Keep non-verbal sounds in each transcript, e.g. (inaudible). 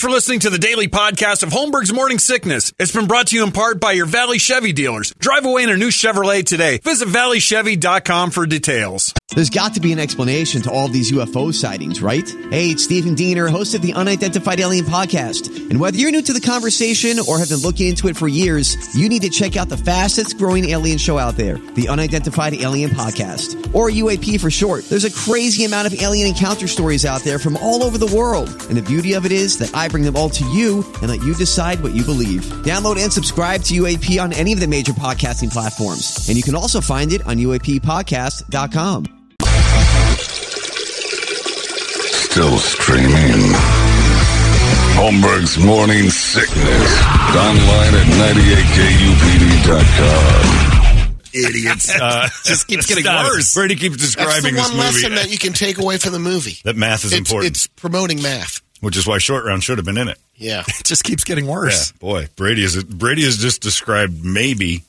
Thanks for listening to the daily podcast of Holmberg's Morning Sickness. It's been brought to you in part by your Valley Chevy dealers. Drive away in a new Chevrolet today. Visit valleychevy.com for details. There's got to be an explanation to all these UFO sightings, right? Hey, it's Stephen Diener, host of the Unidentified Alien Podcast. And whether you're new to the conversation or have been looking into it for years, you need to check out the fastest growing alien show out there, the Unidentified Alien Podcast, or UAP for short. There's a crazy amount of alien encounter stories out there from all over the world. And the beauty of it is that I bring them all to you and let you decide what you believe. Download and subscribe to UAP on any of the major podcasting platforms. And you can also find it on UAPpodcast.com. Still streaming. Holmberg's Morning Sickness. Online at 98kupd.com. Idiots. (laughs) Uh, Just keeps getting stop worse. Brady keeps That's the describing this one movie. lesson that you can take away from the movie. that math is It's, important, it's promoting math. Which is why short round should have been in it. Yeah. (laughs) It just keeps getting Yeah, worse. boy, Brady is Brady has just described maybe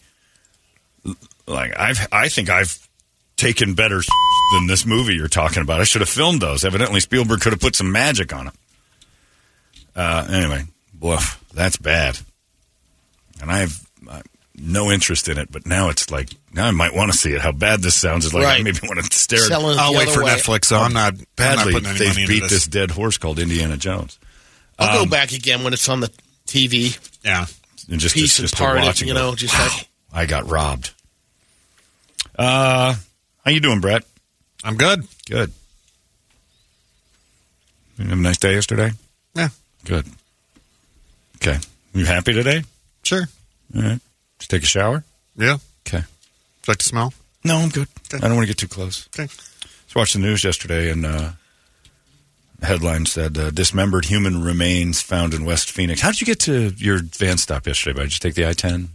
like I've I think I've taken better than this movie you're talking about. I should have filmed those. Evidently, Spielberg could have put some magic on them. Uh, anyway, woof, that's bad. And I have uh, no interest in it, but now it's like now I might want to see it. How bad this sounds is like I Right. maybe want to stare. at it I'll wait for way. Netflix, so I'm not, I'm not badly putting they've money beat this. this dead horse called Indiana Jones. I'll Um, go back again when it's on the TV. Yeah. And just Piece to, and just to part it, you know, just wow, like- I got robbed. Uh, how you doing, Brett? I'm good. Good. You have a nice day yesterday. Yeah. Good. Okay. You happy today? Sure. All right. Just take a shower. Yeah. Okay. Would you like to smell? No, I'm good. I don't want to get too close. Okay. Just watched the news yesterday, and uh, the headline said uh, dismembered human remains found in West Phoenix. How did you get to your van stop yesterday? Did you just take the I-10?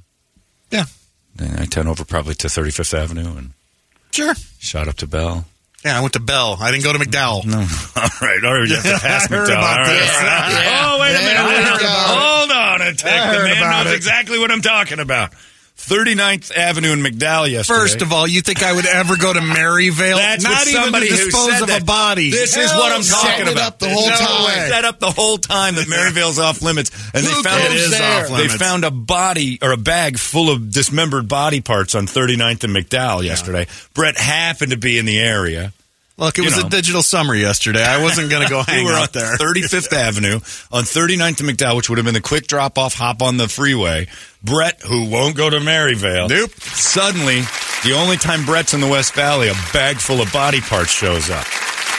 Yeah. The I-10 over probably to 35th Avenue and Sure. shot up to Bell. Yeah, I went to Bell. I didn't go to McDowell. No. (laughs) All right. All right. You have to pass (laughs) I heard McDowell. about All right. this. Oh, wait a minute. Yeah, Wait heard about it. Hold tick. I The man about knows it. exactly what I'm talking about. 39th Avenue in McDowell yesterday. First of all, you think I would ever go to Maryvale? That's Not what even somebody to who dispose said of that. a body. This is what I'm talking about. up the whole No, time. Set up the whole time that (laughs) Maryvale's off limits, and Who they found goes it is there? off They limits. They found a body or a bag full of dismembered body parts on 39th and McDowell yesterday. Brett happened to be in the area. Look, it was know. a digital summer yesterday. I wasn't going to go (laughs) We hang were out on there. (laughs) 35th Avenue on 39th and McDowell, which would have been the quick drop off, hop on the freeway. Brett, who won't go to Maryvale, Nope. Suddenly, the only time Brett's in the West Valley, a bag full of body parts shows up.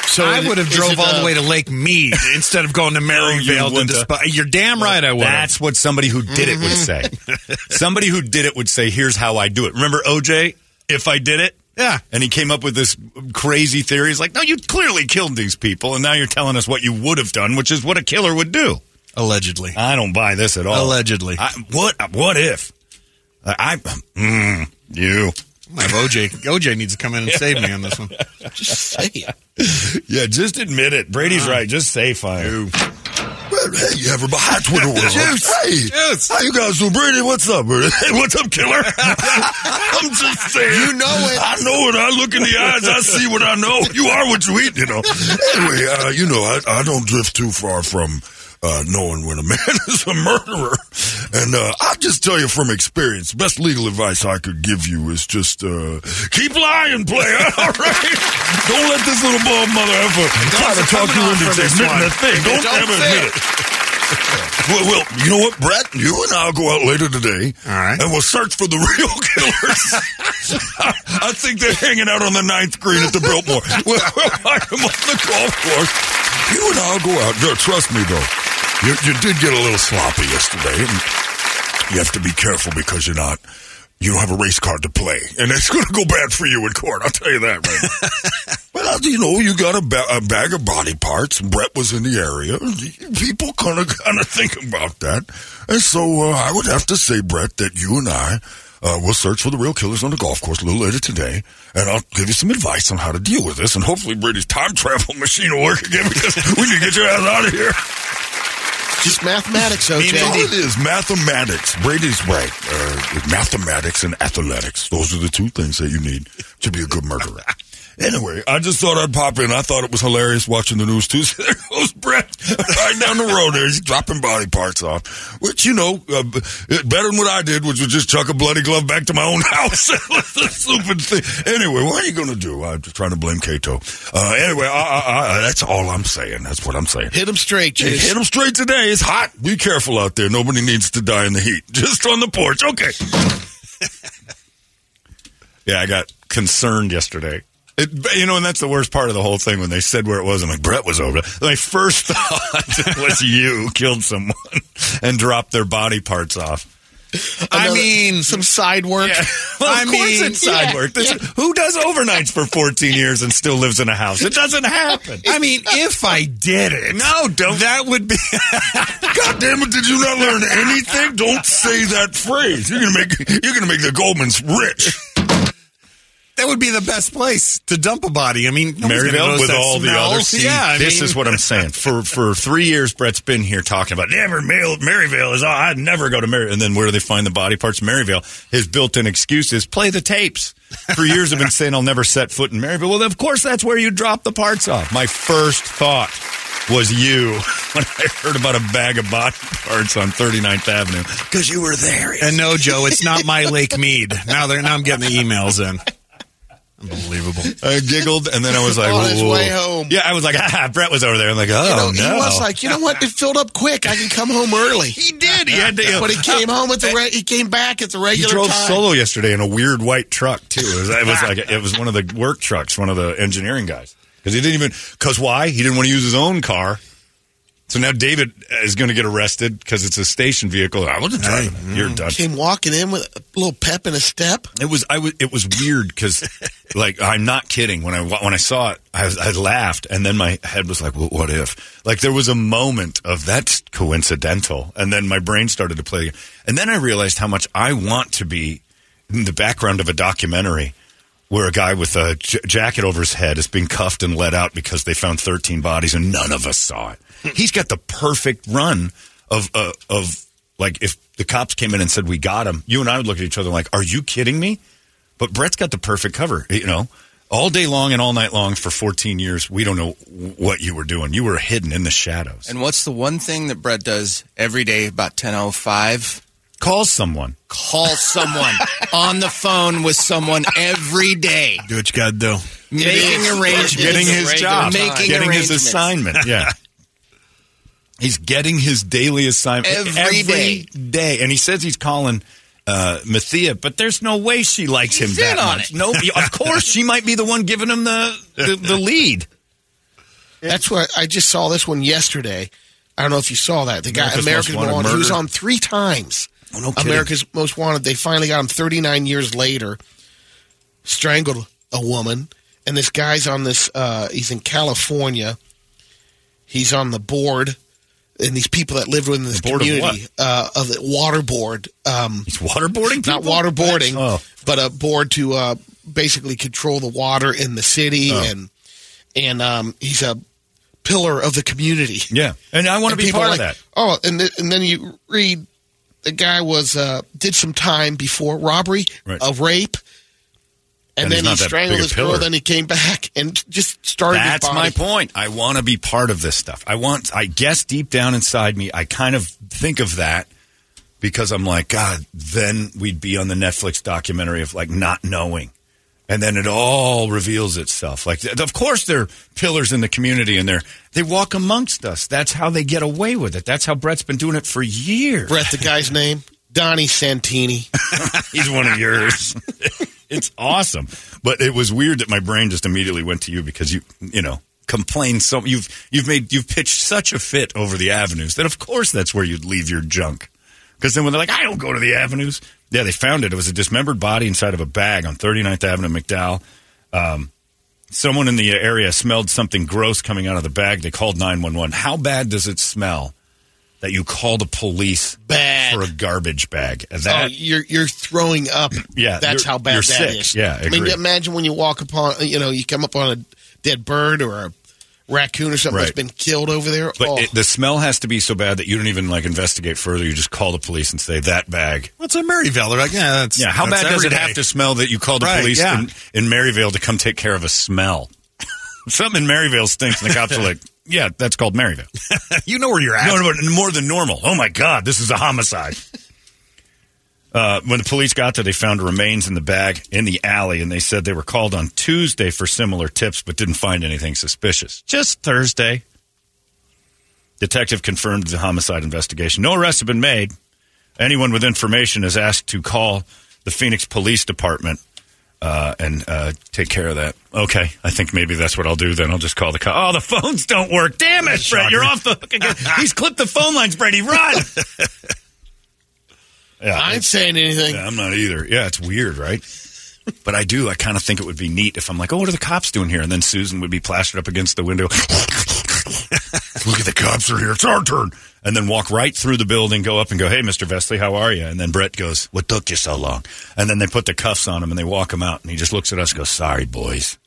So I would have drove it, all uh, the way to Lake Mead (laughs) instead of going to Maryvale to wouldn't You're damn right I would. That's what somebody who did it would say. somebody who did it would say, "Here's how I do it." Remember OJ? If I did it, Yeah. and he came up with this crazy theory. He's like, "No, you clearly killed these people, and now you're telling us what you would have done, which is what a killer would do." Allegedly. I don't buy this at all. Allegedly. I, what? What if? I, I mm, you. I have OJ. OJ needs to come in and (laughs) save me on this one. Just say it. Yeah, just admit it. Brady's right. Just say fire. Well, hey, you everybody. Hi, Twitter world. Juice. Hey, Juice. how you guys doing? Brady, what's up, Brady? (laughs) Hey, what's up, killer? (laughs) I'm just saying. You know it. I know it. I look in the eyes. I see what I know. You are what you eat, you know. Anyway, uh, you know, I, I don't drift too far from uh, knowing when a man (laughs) is a murderer. And uh, I'll just tell you from experience, best legal advice I could give you is just uh, keep lying, player. (laughs) All right? Don't let this little ball mother ever try to talk you into admitting that thing. Don't, Don't ever admit it. it. Well, well, you know what, Brett? You and I'll go out later today, All right. and we'll search for the (laughs) real killers. I think they're hanging out on the ninth green at the Biltmore. We'll, we'll find them on the golf course. You and I'll go out. No, trust me, though. You, you did get a little sloppy yesterday, and you have to be careful because you're not. You don't have a race card to play, and it's (laughs) going to go bad for you in court. I'll tell you that right now. (laughs) well, you know, you got a, ba- a bag of body parts. Brett was in the area. People kind of kind of think about that, and so uh, I would have to say, Brett, that you and I uh, will search for the real killers on the golf course a little later today, and I'll give you some advice on how to deal with this, and hopefully Brady's time travel (laughs) machine will work again because we need to get your ass out of here. Just mathematics, OJ. it is mathematics. Brady's right. Uh, mathematics and athletics. Those are the two things that you need to be a good murderer. (laughs) Anyway, I just thought I'd pop in. I thought it was hilarious watching the news too. So (laughs) there goes Brett right down the road there. He's dropping body parts off, which, you know, uh, better than what I did, which was just chuck a bloody glove back to my own (laughs) house. (laughs) Stupid thing. Anyway, what are you going to do? I'm just trying to blame Kato. Uh, anyway, I, I, I, that's all I'm saying. That's what I'm saying. Hit him straight, Chase. hit them straight today. It's hot. Be careful out there. Nobody needs to die in the heat. Just on the porch. Okay. Yeah, I got concerned yesterday. It, you know, and that's the worst part of the whole thing when they said where it was. I'm like, Brett was over. there. My first (laughs) thought (laughs) was you killed someone and dropped their body parts off. I mean, some side work. (laughs) Well, of I course mean, it's side yeah, work. Is- who does overnights for 14 years and still lives in a house? It doesn't happen. I mean, if I did it, No, don't. That would be. God damn it! Did you not learn anything? Don't say that phrase. You're gonna make you're gonna make the Goldmans rich. That would be the best place to dump a body. I mean, Maryvale with all the smell. other see, Yeah, I this mean, is what I'm saying. For for three years, Brett's been here talking about never Mar- Maryvale is. Oh, I'd never go to Mary. And then where do they find the body parts? Maryvale. His built-in excuse is play the tapes. For years, I've been saying I'll never set foot in Maryvale. Well, of course, that's where you drop the parts off. My first thought was you (laughs) when I heard about a bag of body parts on 39th Avenue because you were there. And no, Joe, it's not my Lake Mead. Now they're now I'm getting the emails in. Unbelievable. (laughs) I giggled, and then I was like, On his "Whoa." way home. Yeah, I was like, ah, Brett was over there. I'm like, oh You know, no. He was like, you know what? It filled up quick. I can come home early. (laughs) he did. He had to. But he came home at the (laughs) re- he came back at the regular. He drove time. solo yesterday in a weird white truck too. It was, it was like it was one of the work trucks, one of the engineering guys. Because he didn't even. Because why? He didn't want to use his own car. So now David uh, is going to get arrested because it's a station vehicle. I wasn't driving. it. You're mm. done. Came walking in with a little pep in a step. It was I was it was weird because (laughs) like I'm not kidding when I when I saw it I, was, I laughed and then my head was like well, what if like there was a moment of that's coincidental and then my brain started to play and then I realized how much I want to be in the background of a documentary where a guy with a j- jacket over his head is being cuffed and let out because they found 13 bodies and none of us saw it. He's got the perfect run of uh, of like if the cops came in and said we got him, you and I would look at each other like, "Are you kidding me?" But Brett's got the perfect cover, you know. All day long and all night long for 14 years, we don't know what you were doing. You were hidden in the shadows. And what's the one thing that Brett does every day about 10.05? Call someone. Call someone (laughs) on the phone with someone every day. Do what you got to do. Making arrangements. Getting his job. Making getting his assignment. Yeah. (laughs) he's getting his daily assignment Every day. day. And he says he's calling uh, Mathia, but there's no way she likes him He's that on much. it. No, of (laughs) course she might be the one giving him the, the, the lead. That's what I just saw this one yesterday. I don't know if you saw that. The guy America's America's Most Most Wanted Wanted. He was on three times. Oh, no. America's Most Wanted. They finally got him 39 years later. Strangled a woman, and this guy's on this. Uh, he's in California. He's on the board, and these people that live within this The board of community uh, of the water board. Um, He's waterboarding not waterboarding, Oh. but a board to uh, basically control the water in the city, Oh. and and um, he's a pillar of the community. Yeah. And I want to be part are of that. Oh, and th- and then you read the guy was uh, did some time before robbery, Right. a rape, and, And then he strangled his this girl. Then he came back and just started. That's my point. I want to be part of this stuff. I want, I guess deep down inside me, I kind of think of that because I'm like, God, then we'd be on the Netflix documentary of like not knowing. And then it all reveals itself. Like, of course, they're pillars in the community, and they're they walk amongst us. That's how they get away with it. That's how Brett's been doing it for years. Brett, the guy's name, Donnie Santini. (laughs) He's one of yours. (laughs) it's awesome. But it was weird that my brain just immediately went to you because you, you know, complain so you've you've made you've pitched such a fit over the avenues that of course that's where you'd leave your junk. Because then when they're like, I don't go to the avenues. Yeah, they found it. It was a dismembered body inside of a bag on 39th Avenue, McDowell. Um, someone in the area smelled something gross coming out of the bag. They called 911. How bad does it smell that you call the police Bad. for a garbage bag? oh, That you're you're throwing up. Yeah, that's how bad that sick. is. Yeah, I I mean, imagine when you walk upon, you know, you come up on a dead bird or a raccoon or something Right. that's been killed over there. But oh, it, the smell has to be so bad that you don't even like investigate further. You just call the police and say that bag. What's in Maryvale? They're like, yeah, that's Yeah, how that's bad does every it have to smell that you call the Right, police yeah. in, in Maryvale to come take care of a smell? (laughs) Something in Maryvale stinks, and the cops are like, "Yeah, that's called Maryvale. (laughs) you know where you're at. No, no, but more than normal. Oh my God, this is a homicide. Uh, when the police got there, they found remains in the bag in the alley, and they said they were called on Tuesday for similar tips, but didn't find anything suspicious. Just Thursday. Detective confirmed the homicide investigation. No arrests have been made. Anyone with information is asked to call the Phoenix Police Department uh, and uh, take care of that. Okay, I think maybe that's what I'll do then. I'll just call the cop. Oh, the phones don't work. Damn it, Brett, you're off the hook again. He's clipped the phone lines, Brady. Run. (laughs) yeah, I ain't saying anything. yeah, I'm not either. Yeah, it's weird, right? But I do. I kind of think it would be neat if I'm like, oh, what are the cops doing here? And then Susan would be plastered up against the window. (laughs) Look at the cops are here. It's our turn. And then walk right through the building, go up and go, hey, Mr. Vestley, how are you? And then Brett goes, what took you so long? And then they put the cuffs on him and they walk him out. And he just looks at us and goes, sorry, boys.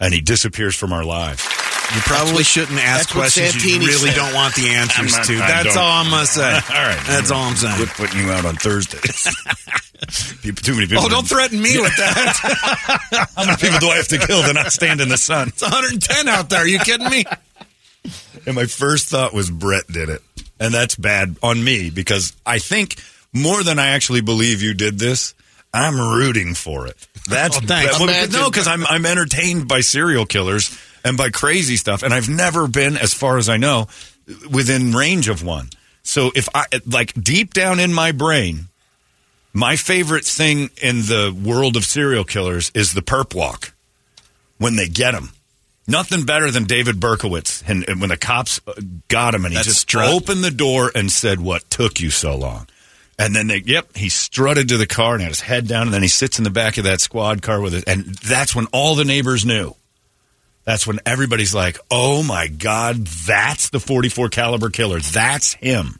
And he disappears from our lives. You probably shouldn't ask questions you really said. don't want the answers not- to. I That's all I'm gonna say. (laughs) all right. That's all I'm saying. Quit putting you out on Thursdays. (laughs) people, too many people. Oh, don't threaten me with that. (laughs) How many people do I have to kill to not stand in the sun? it's 110 out there. Are you kidding me? And my first thought was Brett did it. And that's bad on me because I think more than I actually believe you did this, I'm rooting for it. That's Oh, thanks. that- well, no, because I'm I'm entertained by serial killers and by crazy stuff, and I've never been, as far as I know, within range of one. So if I like deep down in my brain, my favorite thing in the world of serial killers is the perp walk when they get him. Nothing better than David Berkowitz and, and when the cops uh, got him and he That just strut. opened the door and said, "What took you so long?" And then they, yep, he strutted to the car and had his head down, and then he sits in the back of that squad car with it, and that's when all the neighbors knew. That's when everybody's like, "Oh my God, that's the 44 caliber killer. That's him."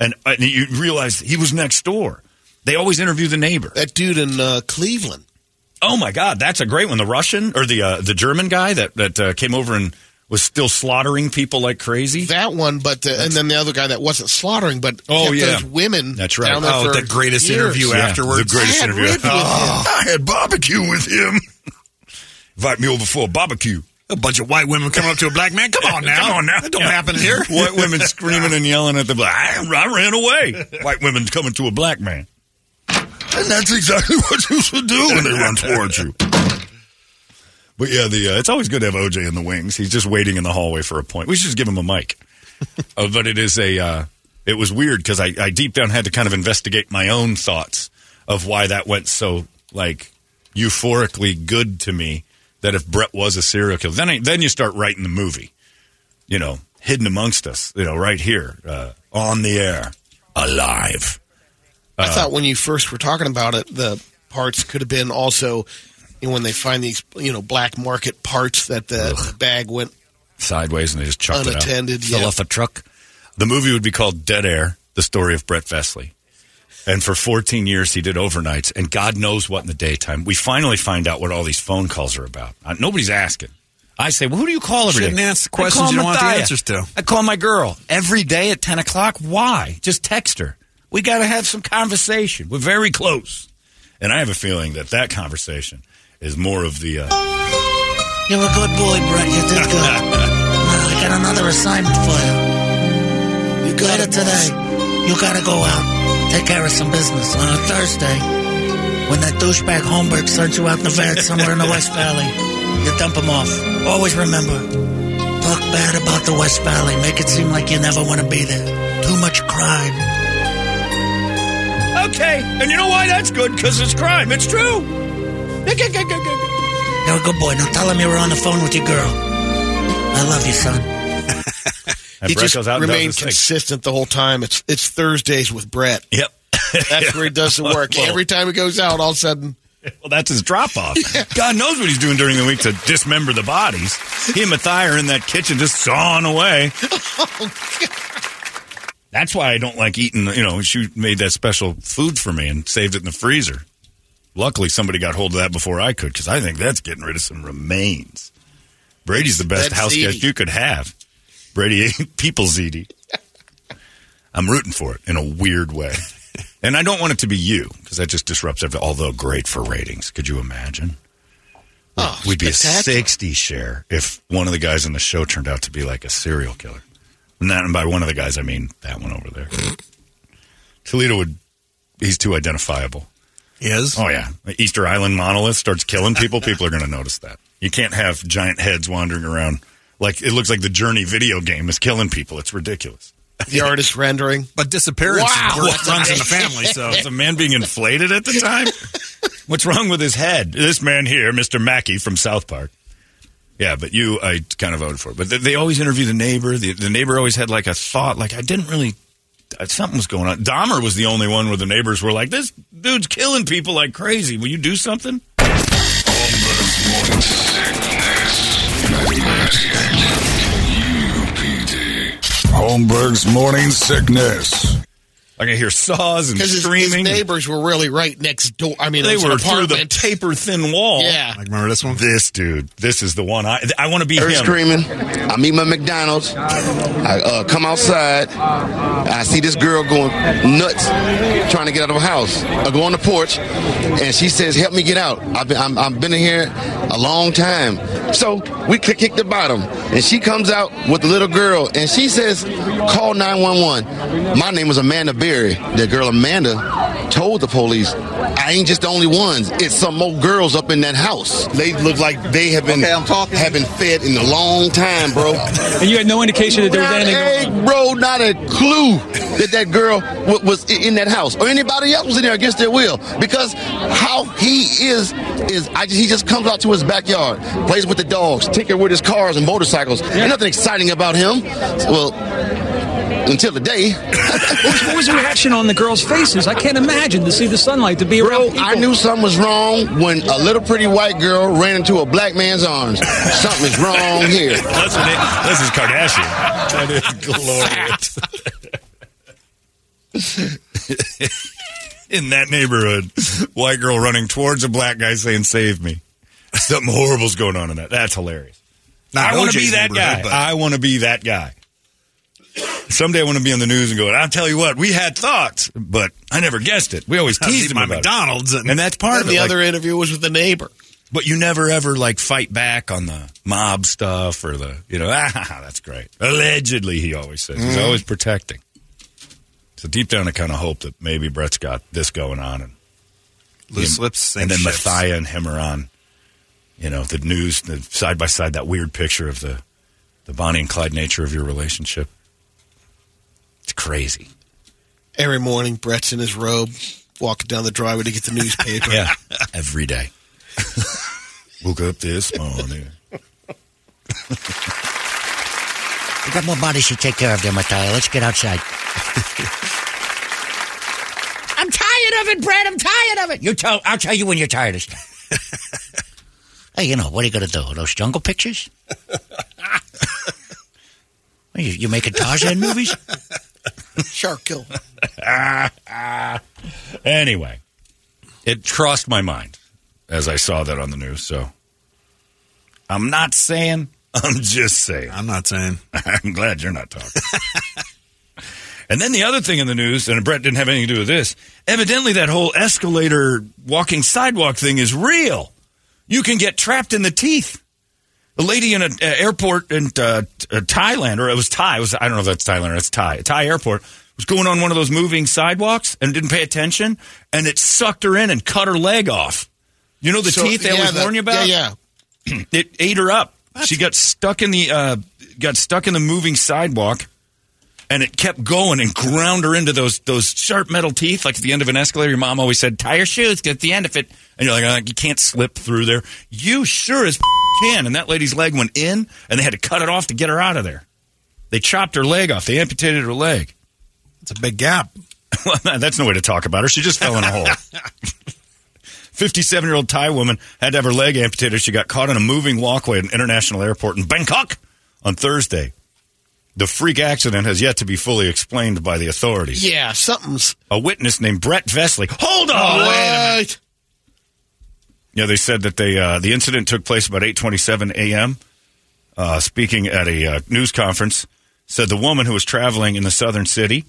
And, and you realize he was next door. They always interview the neighbor. That dude in uh, Cleveland. Oh my God, that's a great one. The Russian or the uh, the German guy that that uh, came over and was still slaughtering people like crazy. That one, but the, and then the other guy that wasn't slaughtering, but Oh, kept yeah. those women. That's right. Oh, the greatest years. interview Yeah, afterwards. the greatest I interview. (laughs) him. I had barbecue with him. Invite me over for a barbecue. A bunch of white women coming up to a black man. Come on (laughs) now. Come on now. That don't Yeah. happen here. (laughs) White women screaming and yelling at the black. I, I ran away. White women coming to a black man. And that's exactly (laughs) what you should do when they run towards you. But yeah, the uh, it's always good to have OJ in the wings. He's just waiting in the hallway for a point. We should just give him a mic. uh, but it is a uh, it was weird because I, I deep down had to kind of investigate my own thoughts of why that went so like euphorically good to me. That if Brett was a serial killer, then I, then you start writing the movie. You know, hidden amongst us. You know, right here uh, on the air, alive. I thought when you first were talking about it, the parts could have been also you know, when they find these you know black market parts that the bag went. sideways and they just chucked Unattended, it out. Fill yeah. off a truck. The movie would be called Dead Air, the story of Brett Vesley. And for 14 years, he did overnights, and God knows what in the daytime. We finally find out what all these phone calls are about. Uh, nobody's asking. I say, well, who do you call every day? Shouldn't ask the I questions you don't want the answers to. I call my girl every day at 10 o'clock. Why? Just text her. We got to have some conversation. We're very close. And I have a feeling that that conversation is more of the. Uh, You're a good boy, Brett. You did good. (laughs) I got another assignment for you. You got it today. You gotta go out, take care of some business on a Thursday. When that douchebag Holmberg sends you out in the van somewhere in the West Valley, you dump him off. Always remember, talk bad about the West Valley. Make it seem like you never want to be there. Too much crime. okay. And you know why that's good? Because it's crime. It's true. You're a good boy. Now tell him you were on the phone with your girl. I love you, son. (laughs) And He Brett just goes out remained consistent the whole time. It's it's Thursdays with Brett. Yep. (laughs) That's where he does the work. Well- Every time he goes out, all of a sudden, Well, that's his drop off. (laughs) God knows what he's doing during the week to dismember the bodies. He and Matthias are in that kitchen just sawing away. (laughs) oh, That's why I don't like eating. You know, she made that special food for me and saved it in the freezer. Luckily, somebody got hold of that before I could because I think that's getting rid of some remains. Brady's the best That's house guest you could have. Brady (laughs) people's people Ziti. I'm rooting for it in a weird way. And I don't want it to be you because that just disrupts everything. Although great for ratings. Could you imagine? Oh, We'd be a 60 share if one of the guys in the show turned out to be like a serial killer. And, that, and by one of the guys, I mean that one over there. Toledo would, he's too identifiable. He is. Oh, yeah. Easter Island monolith starts killing people. People are going to notice that. You can't have giant heads wandering around. Like, it looks like the Journey video game is killing people. It's ridiculous. The artist rendering. But disappearance Wow. runs in the family, so Is a man being inflated at the time? What's wrong with his head? This man here, Mr. Mackey from South Park. Yeah, but you, I kind of voted for. But they, they always interview the neighbor. The, the neighbor always had like a thought, like I didn't really. uh, Something was going on. Dahmer was the only one where the neighbors were like, "This dude's killing people like crazy. Will you do something?" Holmberg's morning sickness. I can hear saws and Because his, his neighbors were really right next door. I mean, they it was an were through the apartment. paper thin wall. Yeah. like remember this one? This dude, this is the one. I I want to be Her him. screaming. I meet my McDonald's. I uh, come outside. I see this girl going nuts, trying to get out of her house. I go on the porch, and she says, "Help me get out." I've been I'm, I've been in here a long time. So we kick kick the bottom, and she comes out with the little girl, and she says, "Call 911." My name was Amanda Berry. The girl Amanda told the police, "I ain't just the only ones. It's some more girls up in that house. They look like they have been have been fed in a long time, bro." And you had no indication that there was Not anything going a, bro, not a clue that that girl w- was in that house or anybody else was in there against their will. Because how he is is I just, he just comes out to his backyard, plays with the dogs, tinker with his cars and motorcycles. There's nothing exciting about him. Well, until the day, What was, the reaction on the girls' faces? I can't imagine to see the sunlight, to be around bro, people. I knew something was wrong when a little pretty white girl ran into a black man's arms. Something is wrong here. That's what this is Kardashian. That is (laughs) glorious. In that neighborhood, white girl running towards a black guy saying, "Save me." Something horrible's going on in that. That's hilarious. Not I want to be that guy. but- I want to be that guy. Someday I want to be on the news and go, I'll tell you what, we had thoughts, but I never guessed it. We always teased him my about McDonald's it. and- And that's part And of the it. like- other interview was with the neighbor. but you never ever like fight back on the mob stuff or the you know (laughs) ah that's great. Allegedly, he always says he's Mm. always protecting. So deep down, I kind of hope that maybe Brett's got this going on, and Loose him- lips, and then. Mathia and him are on. You know the news, the side by side, that weird picture of the the Bonnie and Clyde nature of your relationship. It's crazy. Every morning, Brett's in his robe, walking down the driveway to get the newspaper. (laughs) Yeah, every day. (laughs) Woke up this morning. We got more bodies to take care of there, Mattia. Let's get outside. (laughs) I'm tired of it, Brad. I'm tired of it. You tell. I'll tell you when you're tired of stuff. hey, you know what are you gonna do? Those jungle pictures? You, you making Tarzan movies? Shark kill. (laughs) Anyway, it crossed my mind as I saw that on the news. So I'm not saying, (laughs) I'm just saying. I'm not saying. (laughs) I'm glad you're not talking. and then the other thing in the news, and Brett didn't have anything to do with this, evidently that whole escalator walking sidewalk thing is real. You can get trapped in the teeth. A lady in an airport in uh, uh, Thailand, or it was Thai, it was, I don't know if that's Thailand or it's Thai, Thai airport, was going on one of those moving sidewalks and didn't pay attention, and it sucked her in and cut her leg off. You know the So, teeth they yeah, always warn you about? Yeah, yeah. (clears throat) it ate her up. she got stuck in the uh, got stuck in the moving sidewalk, and it kept going and ground her into those those sharp metal teeth, like at the end of an escalator. Your mom always said, "Tie your shoes, get the end of it," and you're like, "Uh, "You can't slip through there." You sure as can. And that lady's leg went in, and they had to cut it off to get her out of there. They chopped her leg off. They amputated her leg. It's a big gap. (laughs) Well, that's no way to talk about her. She just fell in a hole. (laughs) 57 year old Thai woman had to have her leg amputated. She got caught in a moving walkway at an international airport in Bangkok on Thursday. The freak accident has yet to be fully explained by the authorities. yeah, something's. A witness named Brett Vesley. Hold on! Wait a minute. Yeah, they said that they uh, the incident took place about 8:27 a.m. uh, speaking at a uh, news conference, said the woman who was traveling in the southern city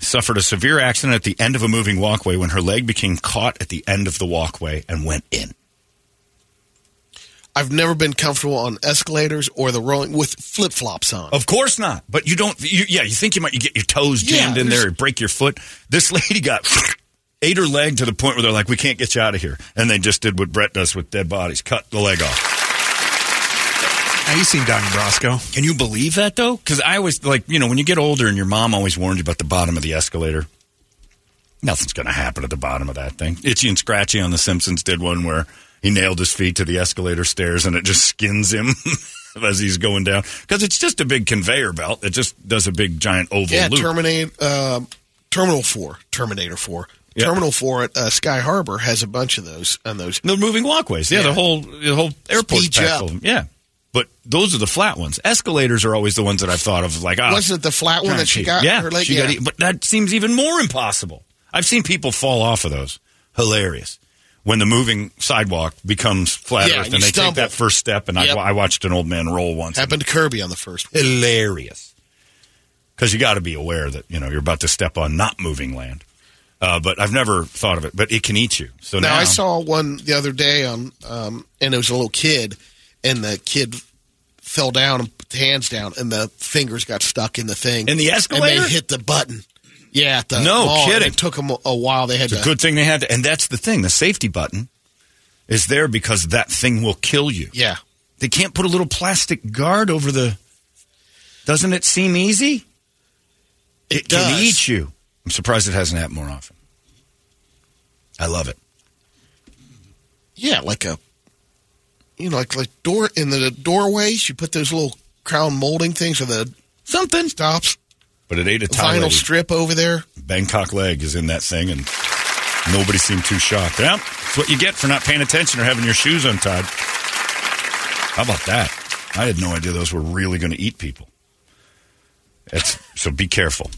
suffered a severe accident at the end of a moving walkway when her leg became caught at the end of the walkway and went in. I've never been comfortable on escalators or the rolling with flip flops on. Of course not. But you don't. You, yeah, you think you might you get your toes Yeah, jammed in there, and break your foot. This lady got (laughs) ate her leg to the point where they're like, "We can't get you out of here," and they just did what Brett does with dead bodies: cut the leg off. Now, you seen Donnie Brasco. Can you believe that though? Because I always like you know when you get older and your mom always warned you about the bottom of the escalator. Nothing's going to happen at the bottom of that thing. Itchy and Scratchy on The Simpsons did one where he nailed his feet to the escalator stairs and it just skins him (laughs) as he's going down because it's just a big conveyor belt. It just does a big giant oval yeah, loop. Terminate uh, Terminal Four, Terminator Four, Terminal Four at uh, Sky Harbor has a bunch of those on those. The moving walkways. Yeah, Yeah. the whole the whole airport up. full of them. Yeah. But those are the flat ones. Escalators are always the ones that I've thought of like ah, Wasn't it the flat one that she got? Yeah, she yeah. got but that seems even more impossible. I've seen people fall off of those. Hilarious. When the moving sidewalk becomes flat Yeah, earth and and they stumble. take that first step, and Yep. I, I watched an old man roll once. Happened to Kirby on the first. one. Hilarious. Because you got to be aware that you know you're about to step on not moving land. Uh, but I've never thought of it. But it can eat you. So Now, now, I saw one the other day on, um, and it was a little kid, and the kid fell down and put hands down, and the fingers got stuck in the thing In the and escalator? they hit the button. Yeah, the No mall, kidding. It took them a, while. They had It's to. a good thing they had to, and that's the thing. The safety button is there because that thing will kill you. yeah, They can't put a little plastic guard over the. Doesn't it seem easy? it, can does. eat you. I'm surprised it hasn't happened more often. I love it. Yeah, like a, you know, like like door in the doorways. You put those little crown molding things or the Something. stops, But it ate a vinyl lady. strip over there. Bangkok leg is in that thing, and nobody seemed too shocked. Yeah, that's what you get for not paying attention or having your shoes untied. How about that? I had no idea those were really going to eat people. It's, so be careful.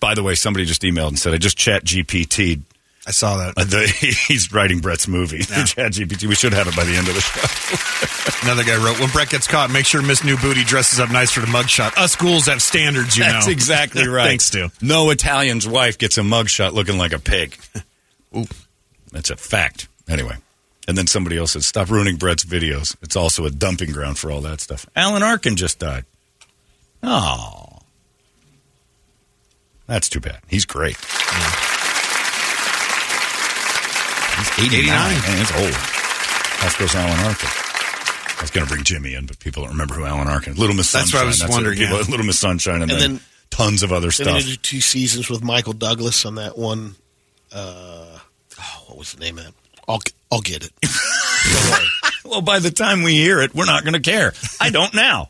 By the way, somebody just emailed and said, I just chat GPT'd. I saw that. Uh, the, (laughs) he's writing Brett's movie. (laughs) chat GPT. We should have it by the end of the show. (laughs) Another guy wrote, when Brett gets caught, make sure Miss New Booty dresses up nice for the mugshot. Us ghouls have standards, you That's know. exactly right. Thanks, Stu. No Italian's wife gets a mugshot looking like a pig. Ooh, that's a fact. Anyway, and then somebody else said, "Stop ruining Brett's videos. It's also a dumping ground for all that stuff." Alan Arkin just died. Oh, that's too bad. He's great. He's 89. 89. Man, it's old. Off goes Alan Arkin. I was going to bring Jimmy in, but people don't remember who Alan Arkin. Little Miss Sunshine. That's what I was what wondering, people- yeah. Little Miss Sunshine, and, And then, then- tons of other stuff. did two seasons with Michael Douglas on that one. Uh, oh, what was the name of that? I'll I'll get it. (laughs) Well, by the time we hear it, we're not going to care. I don't now.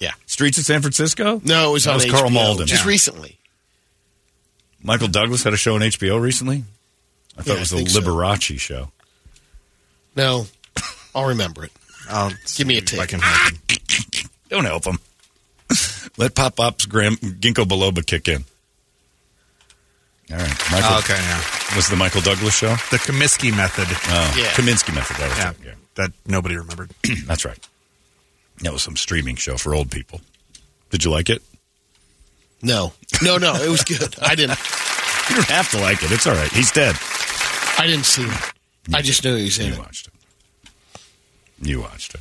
Yeah. Streets of San Francisco? No, it was That on was Karl Malden. just Yeah. recently. Michael Douglas had a show on HBO recently? I thought Yeah, it was the think so. Liberace show. No, I'll remember it. I'll Give me a see if I tick. can help him. (laughs) Don't help him. (laughs) Let Pop Pop's Graham, Ginkgo biloba kick in. All right. Michael, Oh, okay, yeah. Was the Michael Douglas show? The Kominsky method. Oh, Yeah. Kominsky method. That was Yeah, it. Yeah. that nobody remembered. (clears throat) That's right. That was some streaming show for old people. Did you like it? No, no, no. It was good. I didn't. (laughs) You don't have to like it. It's all right. He's dead. I didn't see it. I just knew he was in You it. watched it. You watched it.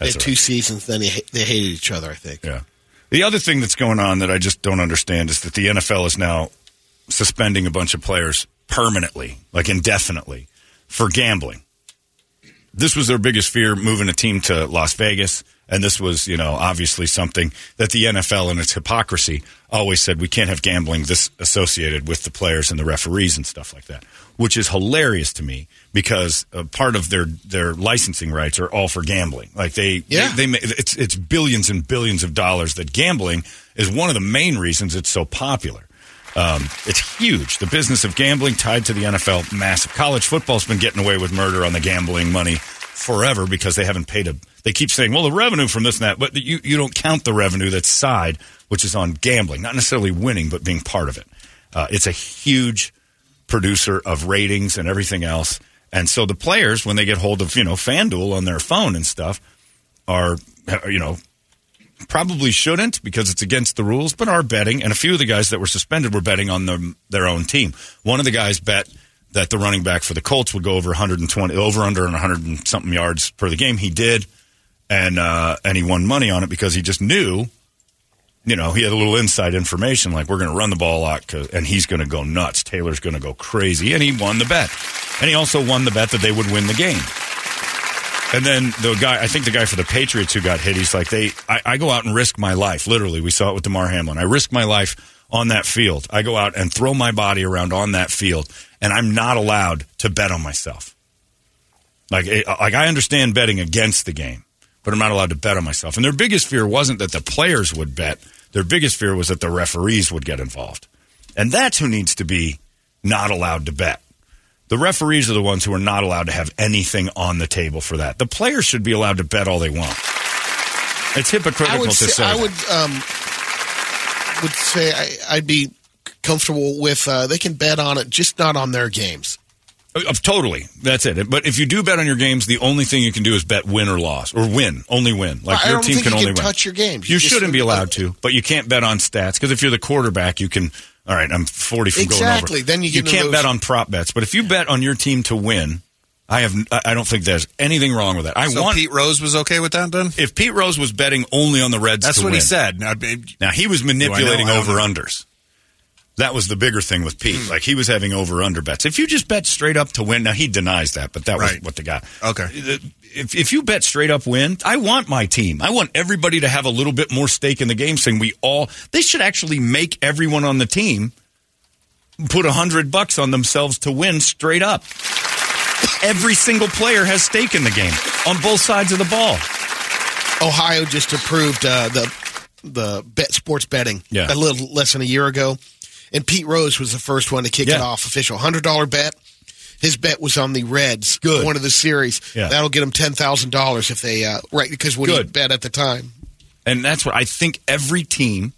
They had two right. seasons. Then they, they hated each other. I think. Yeah. The other thing that's going on that I just don't understand is that the NFL is now suspending a bunch of players permanently, like indefinitely, for gambling. This was their biggest fear moving a team to Las Vegas. And this was, you know, obviously something that the NFL and its hypocrisy always said we can't have gambling this associated with the players and the referees and stuff like that, which is hilarious to me because uh, part of their, their licensing rights are all for gambling. Like they, Yeah. they, they it's, it's billions and billions of dollars that gambling is one of the main reasons it's so popular. Um, it's huge. The business of gambling tied to the NFL, massive. College football's been getting away with murder on the gambling money forever because they haven't paid a. They keep saying, "Well, the revenue from this and that," but you you don't count the revenue that's side, which is on gambling, not necessarily winning, but being part of it. Uh, it's a huge producer of ratings and everything else, and so the players, when they get hold of you know FanDuel on their phone and stuff, are, you know, probably shouldn't because it's against the rules, but are betting. And a few of the guys that were suspended were betting on their, their own team. One of the guys bet that the running back for the Colts would go over 120, over under and 100 and something yards per the game. He did, and uh, and he won money on it because he just knew, you know, he had a little inside information like we're going to run the ball a lot, and he's going to go nuts. Taylor's going to go crazy, and he won the bet, and he also won the bet that they would win the game. And then the guy, I think the guy for the Patriots who got hit, he's like, they, I, I go out and risk my life. Literally, we saw it with Damar Hamlin. I risk my life on that field. I go out and throw my body around on that field, and I'm not allowed to bet on myself. Like, like I understand betting against the game, but I'm not allowed to bet on myself. And their biggest fear wasn't that the players would bet. Their biggest fear was that the referees would get involved. And that's who needs to be not allowed to bet. The referees are the ones who are not allowed to have anything on the table for that. The players should be allowed to bet all they want. It's hypocritical I would to say, say. I would um, would say I, I'd be comfortable with uh, they can bet on it, just not on their games. Uh, totally. That's it. But if you do bet on your games, the only thing you can do is bet win or loss or win, only win. Like I your team can you only can win. touch your games. You, You shouldn't be allowed to, but you can't bet on stats because if you're the quarterback, you can. All right, I'm 40 from going over. Exactly. Then you get into can't those- bet on prop bets, but if you bet on your team to win, I have. I I don't think there's anything wrong with that. I so want Pete Rose was okay with that then? if Pete Rose was betting only on the Reds. That's to what he said. Now, Now he was manipulating over unders. That was the bigger thing with Pete. Hmm. Like he was having over under bets. If you just bet straight up to win, now he denies that, but that was what the guy. Okay. If if you bet straight up win, I want my team. I want everybody to have a little bit more stake in the game. Saying we all, they should actually make everyone on the team put a hundred bucks on themselves to win straight up. Every single player has stake in the game on both sides of the ball. Ohio just approved uh, the the bet sports betting Yeah. a little less than a year ago, and Pete Rose was the first one to kick it off. Official hundred dollar bet. His bet was on the Reds. Good. one of the series. Yeah. That'll get him ten thousand dollars if they uh, right because what he bet at the time. And that's what I think every team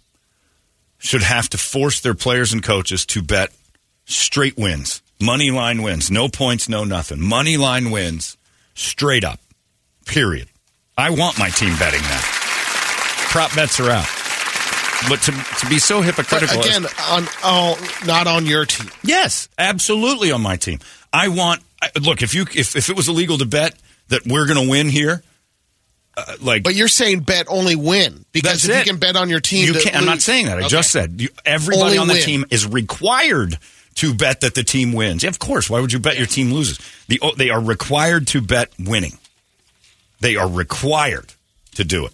should have to force their players and coaches to bet straight wins. Money line wins. No points, no nothing. Money line wins straight up. Period. I want my team betting that. Prop bets are out. But to, to be so hypocritical. as- again, on all not on your team. Yes, absolutely on my team. I want look if you if, if it was illegal to bet that we're going to win here, uh, like But you're saying bet only win because if it. you can bet on your team, You can't, I'm not saying that. I Okay. just said you, everybody Only on the win. team is required to bet that the team wins. Yeah, of course. Why would you bet your team loses? The, they are required to bet winning. They are required to do it.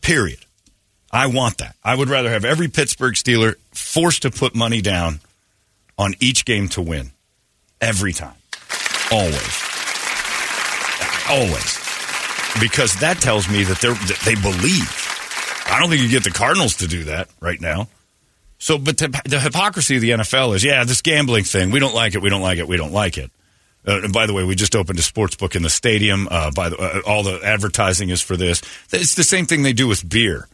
Period. I want that. I would rather have every Pittsburgh Steeler forced to put money down on each game to win. Every time. Always. Always. Because that tells me that, they're, that they believe. I don't think you get the Cardinals to do that right now. So, but the, the hypocrisy of the NFL is, yeah, this gambling thing, we don't like it, we don't like it, we don't like it. Uh, and by the way, we just opened a sports book in the stadium. Uh, by the, uh, all the advertising is for this. It's the same thing they do with beer.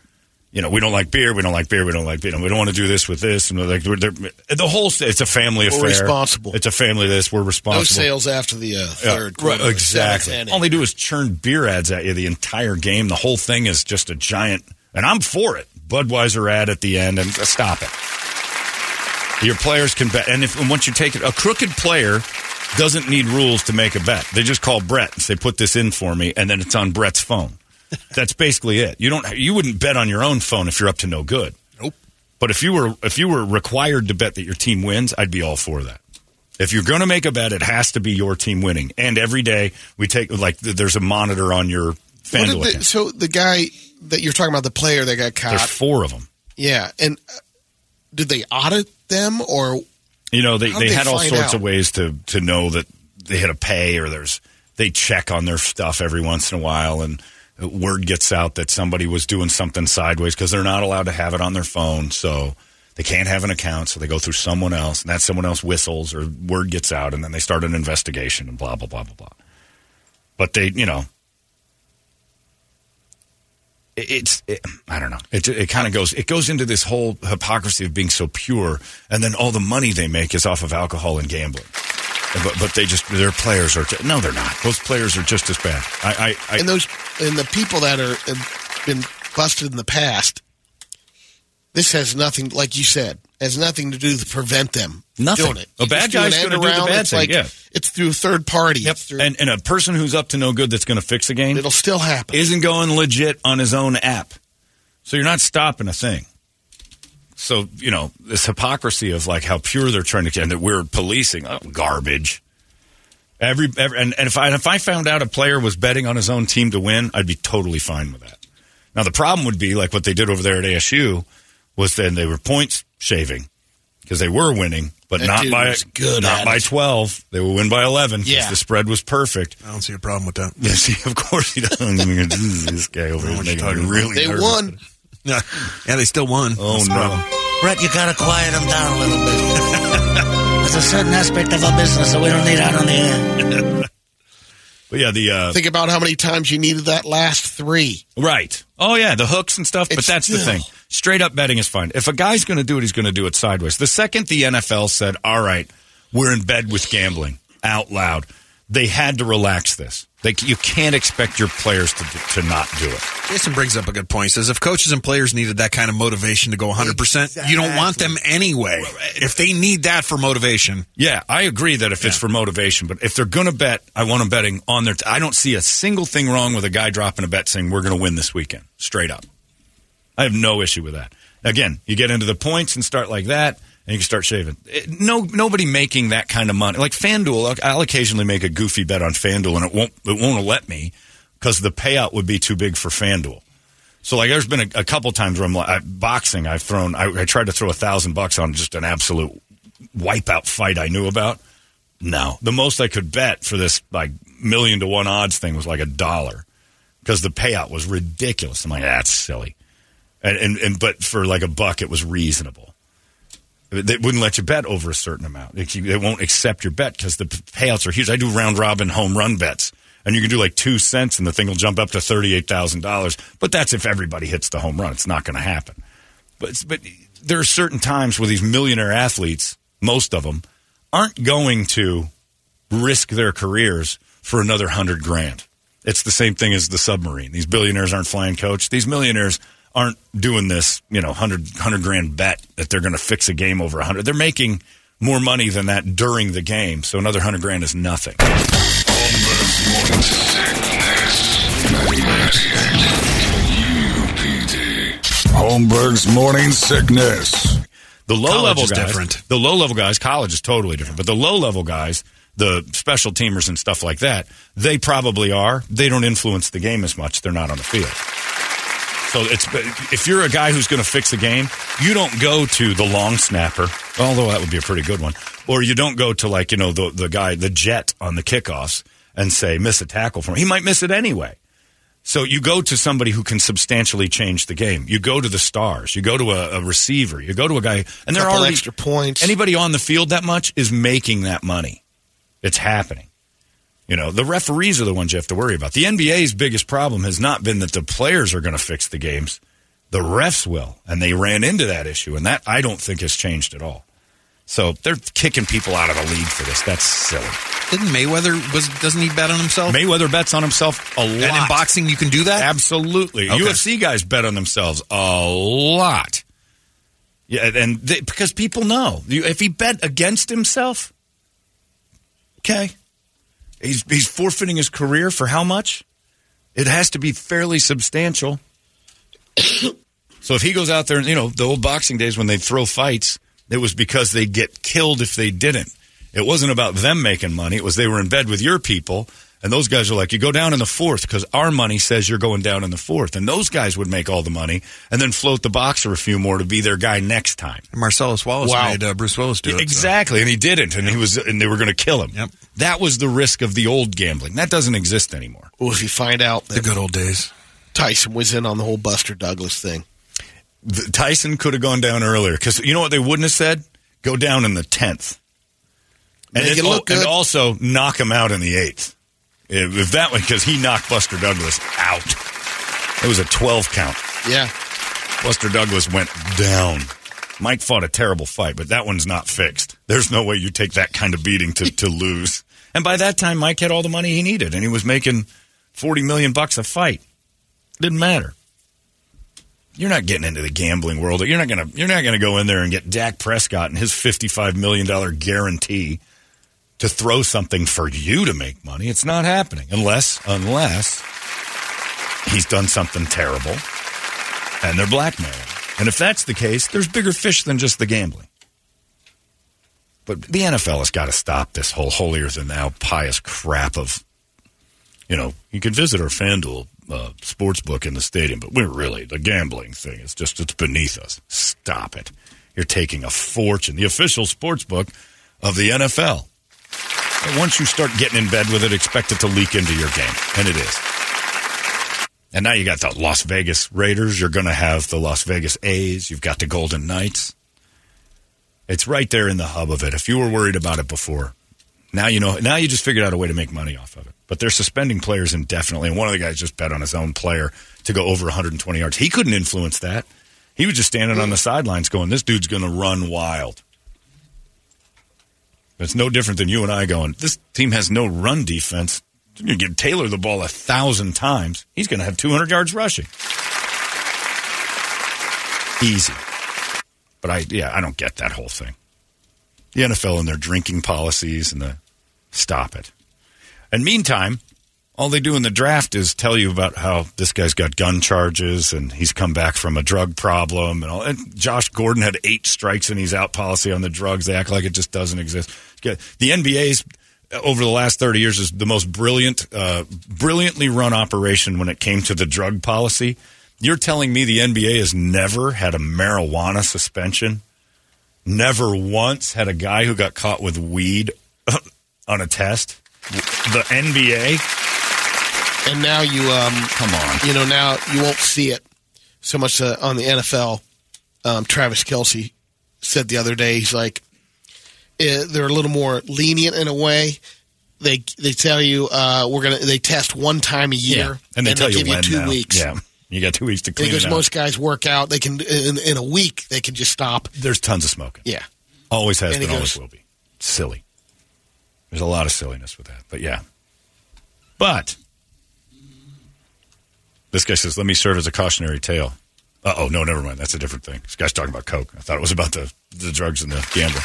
You know, we don't like beer, we don't like beer, we don't like beer. We don't want to do this with this, and we're like we're, they're- the whole. It's a family We're affair. responsible. It's a family. This we're responsible. No sales after the uh, Yeah, third. right, quarter, exactly. seventh. All they do is churn beer ads at you the entire game. The whole thing is just a giant, and I'm for it. Budweiser ad at the end, and uh, stop it. Your players can bet, and if and once you take it, a crooked player doesn't need rules to make a bet. They just call Brett and say, "Put this in for me," and then it's on Brett's phone. That's basically it. You don't. You wouldn't bet on your own phone if you're up to no good. Nope. But if you were if you were required to bet that your team wins, I'd be all for that. If you're going to make a bet, it has to be your team winning. And every day we take like there's a monitor on your FanDuel the, so the guy that you're talking about, the player that got caught, There's four of them. yeah, and uh, did they audit them or You know, they, they they had all sorts out? of ways to to know that they had a pay or there's they check on their stuff every once in a while and word gets out that somebody was doing something sideways because they're not allowed to have it on their phone, so they can't have an account, so they go through someone else, and that someone else whistles or word gets out, and then they start an investigation and blah blah blah blah blah. But they, you know, it's it, I don't know. It it kind of goes it goes into this whole hypocrisy of being so pure, and then all the money they make is off of alcohol and gambling. But, but they just their players are ju- no, they're not. Those players are just as bad. I, I, I and those and the people that are have been busted in the past. This has nothing, like you said, has nothing to do to prevent them Nothing. doing it. A You bad just guy's gonna do the around, bad it's thing, Like, yeah. It's through third party. It's through, and and a person who's up to no good that's going to fix a game it'll still happen. isn't going legit on his own app. So you're not stopping a thing. So, you know, this hypocrisy of like how pure they're trying to get and that we're policing oh, garbage. Every, every and, and if I if I found out a player was betting on his own team to win, I'd be totally fine with that. Now the problem would be like what they did over there at ASU was then they were points shaving because they were winning, but That not by good not by it. twelve. They would win by eleven because Yeah. the spread was perfect. I don't see a problem with that. (laughs) Yeah, see, of course he doesn't. (laughs) this guy over here making me really they nervous. won. Yeah, yeah they still won. Oh That's no! Brett, you gotta quiet them down a little bit. (laughs) There's a certain aspect of our business that we don't need out on the air. (laughs) But yeah, the uh, Think about how many times you needed that last three. right. Oh yeah, the hooks and stuff. but that's the still- thing. Straight up betting is fine. If a guy's going to do it, he's going to do it sideways. The second the NFL said, "All right, we're in bed with gambling," out loud, they had to relax this. They, you can't expect your players to to not do it. Jason brings up a good point. He says if coaches and players needed that kind of motivation to go 100%, you don't want them anyway. If they need that for motivation, Yeah, I agree that if it's for motivation, but if they're going to bet, I want them betting on their. T- I don't see a single thing wrong with a guy dropping a bet saying we're going to win this weekend, straight up. I have no issue with that. Again, you get into the points and start like that, and you can start shaving. It- no, nobody making that kind of money. Like FanDuel, I'll, occasionally make a goofy bet on FanDuel, and it won't it won't let me because the payout would be too big for FanDuel. So like, there's been a, a couple times where I'm like, I, boxing. I've thrown. I, I tried to throw a thousand bucks on just an absolute wipeout fight I knew about. No, the most I could bet for this like million to one odds thing was like a dollar because the payout was ridiculous. I'm like, ah, that's silly. And, and and but for like a buck, it was reasonable. They wouldn't let you bet over a certain amount. They won't accept your bet because the payouts are huge. I do round robin home run bets, and you can do like two cents, and the thing will jump up to thirty eight thousand dollars. But that's if everybody hits the home run. It's not going to happen. But but there are certain times where these millionaire athletes, most of them, aren't going to risk their careers for another hundred grand. It's the same thing as the submarine. These billionaires aren't flying coach. These millionaires aren't doing this, you know, 100, 100 grand bet that they're going to fix a game over 100. They're making more money than that during the game. So another 100 grand is nothing. Holmberg's morning sickness. The low College level is guys, different. the low level guys, college is totally different. But the low level guys, the special teamers and stuff like that, they probably are. They don't influence the game as much. They're not on the field. So it's if you're a guy who's going to fix the game, you don't go to the long snapper, although that would be a pretty good one, or you don't go to like you know the the guy the jet on the kickoffs and say miss a tackle for him. He might miss it anyway. So you go to somebody who can substantially change the game. You go to the stars. You go to a, a receiver. You go to a guy, and there are already extra points. Anybody on the field that much is making that money. It's happening. You know, the referees are the ones you have to worry about. The NBA's biggest problem has not been that the players are going to fix the games. The refs will. And they ran into that issue. And that I don't think has changed at all. So they're kicking people out of the league for this. That's silly. didn't Mayweather was doesn't he bet on himself? Mayweather bets on himself a lot. and in boxing, you can do that. Absolutely. Okay. UFC guys bet on themselves a lot. Yeah, and they, because people know if he bet against himself, okay, he's he's forfeiting his career for how much? It has to be fairly substantial. (coughs) so if he goes out there, and you know, the old boxing days when they throw fights, it was because they get killed if they didn't. It wasn't about them making money. It was they were in bed with your people, and those guys are like, you go down in the fourth because our money says you're going down in the fourth. And those guys would make all the money and then float the boxer a few more to be their guy next time. Marcellus Wallace Wow. made uh, Bruce Willis do it. so. Exactly, and he didn't, and he was, and they were going to kill him. Yep. That was the risk of the old gambling. That doesn't exist anymore. Well, if you find out The good old days. Tyson was in on the whole Buster Douglas thing, The- Tyson could have gone down earlier because you know what they wouldn't have said? Go down in the tenth, and, Make then- it look and good. also knock him out in the eighth. If, if that one, because he knocked Buster Douglas out. It was a twelve count. yeah, Buster Douglas went down. Mike fought a terrible fight, but that one's not fixed. There's no way you take that kind of beating to, to lose. And by that time, Mike had all the money he needed, and he was making forty million bucks a fight. Didn't matter. You're not getting into the gambling world. You're not gonna. You're not gonna go in there and get Dak Prescott and his fifty-five million dollar guarantee to throw something for you to make money. It's not happening unless unless he's done something terrible and they're blackmailing. And if that's the case, there's bigger fish than just the gambling. But the NFL has got to stop this whole holier than thou pious crap of, you know, you can visit our FanDuel uh, sports book in the stadium, but we're really, the gambling thing is just, it's beneath us. Stop it. You're taking a fortune. The official sports book of the NFL. And once you start getting in bed with it, expect it to leak into your game. And it is. And now you got the Las Vegas Raiders. You're going to have the Las Vegas A's. You've got the Golden Knights. It's right there in the hub of it. If you were worried about it before, now you know. Now you just figured out a way to make money off of it. But they're suspending players indefinitely. And one of the guys just bet on his own player to go over 120 yards. He couldn't influence that. He was just standing on the sidelines going, "This dude's going to run wild." It's no different than you and I going, "This team has no run defense." You give Taylor the ball a thousand times, he's going to have 200 yards rushing. Easy. But I, yeah, I don't get that whole thing. The NFL and their drinking policies and the stop it. And meantime, all they do in the draft is tell you about how this guy's got gun charges and he's come back from a drug problem and all. And Josh Gordon had eight strikes and he's out policy on the drugs. They act like it just doesn't exist. The NBA's over the last 30 years is the most brilliant, uh, brilliantly run operation when it came to the drug policy. You're telling me the NBA has never had a marijuana suspension? Never once had a guy who got caught with weed on a test? The NBA? And now you, um, come on, you know, now you won't see it so much uh, on the NFL. Um, Travis Kelce said the other day, he's like, eh, they're a little more lenient in a way. They they tell you uh, we're gonna they test one time a year, Yeah. And they tell you give you two now. weeks. Yeah. You got two weeks to clean Because most guys work out, they can in, in a week they can just stop. There's tons of smoking. Yeah, Always has And been, always will be. Silly. There's a lot of silliness with that. But yeah. But this guy says, let me serve as a cautionary tale. Uh oh, no, never mind. That's a different thing. This guy's talking about Coke. I thought it was about the, the drugs and the gambling.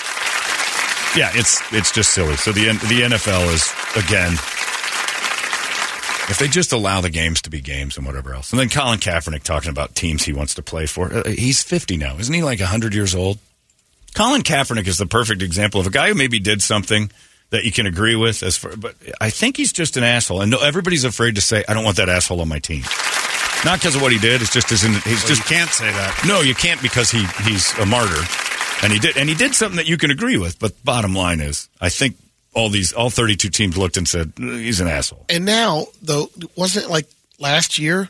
Yeah, it's it's just silly. So the the NFL is again if they just allow the games to be games and whatever else. And then Colin Kaepernick talking about teams he wants to play for. Uh, he's 50 now. Isn't he like 100 years old? Colin Kaepernick is the perfect example of a guy who maybe did something that you can agree with as far, but I think he's just an asshole. And no, everybody's afraid to say, I don't want that asshole on my team. Not because of what he did. It's just as in, he's Well, just you can't say that. no, you can't because he he's a martyr, and he did and he did something that you can agree with. But bottom line is, I think all these all thirty two teams looked and said he's an asshole. and now though wasn't it like last year?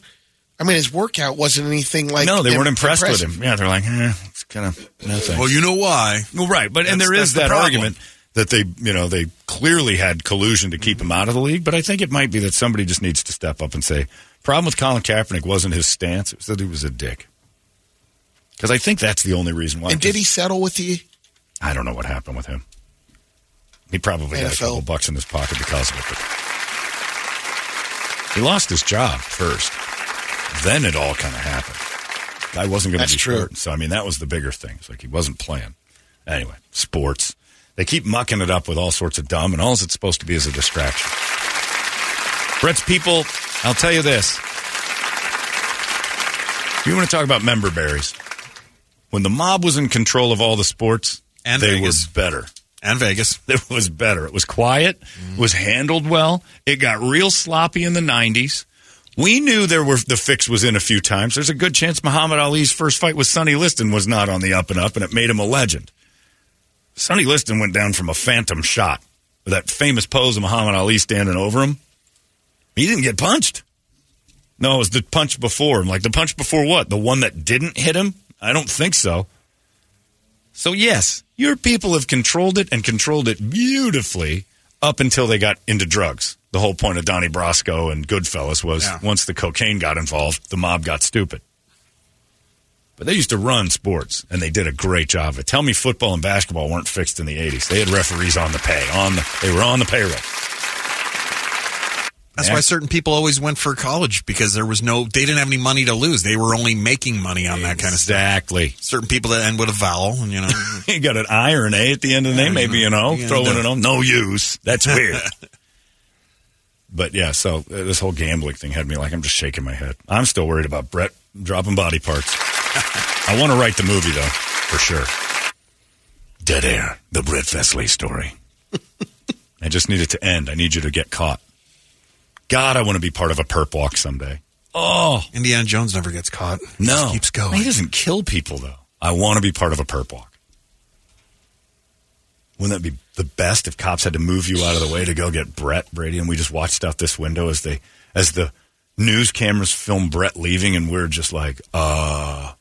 I mean, his workout wasn't anything like no, they weren't im- impressed with him. Yeah, they're like, eh, it's kind of no thanks. Well, you know why. Well, right, but and That's- there that's is the that argument that they, you know, they clearly had collusion to keep him out of the league. But I think it might be that somebody just needs to step up and say, problem with Colin Kaepernick wasn't his stance; it was that he was a dick. Because I think that's the only reason why. And did he settle with the? I don't know what happened with him. He probably had a couple bucks in his pocket because of it. But he lost his job first. Then it all kind of happened. Guy wasn't going to be true. starting, so I mean that was the bigger thing. It's like he wasn't playing. Anyway, sports. They keep mucking it up with all sorts of dumb, and all it's supposed to be is a distraction. Brett's people, I'll tell you this. You want to talk about member berries? When the mob was in control of all the sports, And they Vegas. were better. And Vegas. (laughs) It was better. It was quiet, mm. it was handled well. It got real sloppy in the 90s. We knew there were the fix was in a few times. There's a good chance Muhammad Ali's first fight with Sonny Liston was not on the up and up, and it made him a legend. Sonny Liston went down from a phantom shot with that famous pose of Muhammad Ali standing over him. He didn't get punched. No, it was the punch before him. Like the punch before what? The one that didn't hit him? I don't think so. So, yes, your people have controlled it and controlled it beautifully up until they got into drugs. The whole point of Donnie Brasco and Goodfellas was Yeah. once the cocaine got involved, the mob got stupid. But they used to run sports, and they did a great job of it. Tell me football and basketball weren't fixed in the 80s. They had referees on the pay. On the, They were on the payroll. That's Yeah. why certain people always went for college because there was no, they didn't have any money to lose. They were only making money on that kind of stuff. Exactly. Certain people that end with a vowel, and you know, (laughs) you got an I or an A at the end of the name, maybe, you know, throwing no. it on. No use. That's (laughs) weird. but yeah, so uh, this whole gambling thing had me like, I'm just shaking my head. I'm still worried about Brett dropping body parts. (laughs) I want to write the movie, though, for sure. Dead Air, the Brett Vesley story. I just need it to end. I need you to get caught. God, I want to be part of a perp walk someday. Oh, Indiana Jones never gets caught. He no. just keeps going. He doesn't kill people, though. I want to be part of a perp walk. Wouldn't that be the best if cops had to move you out of the way to go get Brett Brady and we just watched out this window as they as the news cameras film Brett leaving and we're just like, uh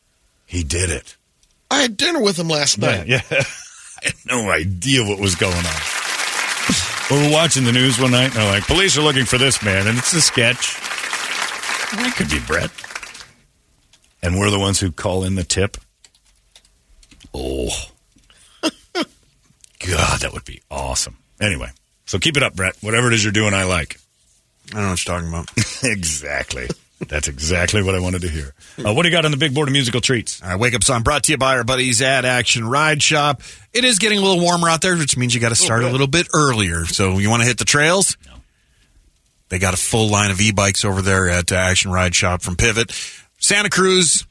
he did it. I had dinner with him last night. Yeah. (laughs) I had no idea what was going on. We were watching the news one night and they're like, police are looking for this man and it's a sketch. That could be Brett. And we're the ones who call in the tip. Oh. (laughs) God, that would be awesome. Anyway, so keep it up, Brett. Whatever it is you're doing, I like. I don't know what you're talking about. (laughs) exactly. That's exactly what I wanted to hear. Uh, what do you got on the big board of musical treats? All right, wake up song brought to you by our buddies at Action Ride Shop. It is getting a little warmer out there, which means you got to start a little bit earlier. So you want to hit the trails? No. They got a full line of e-bikes over there at uh, Action Ride Shop from Pivot, Santa Cruz,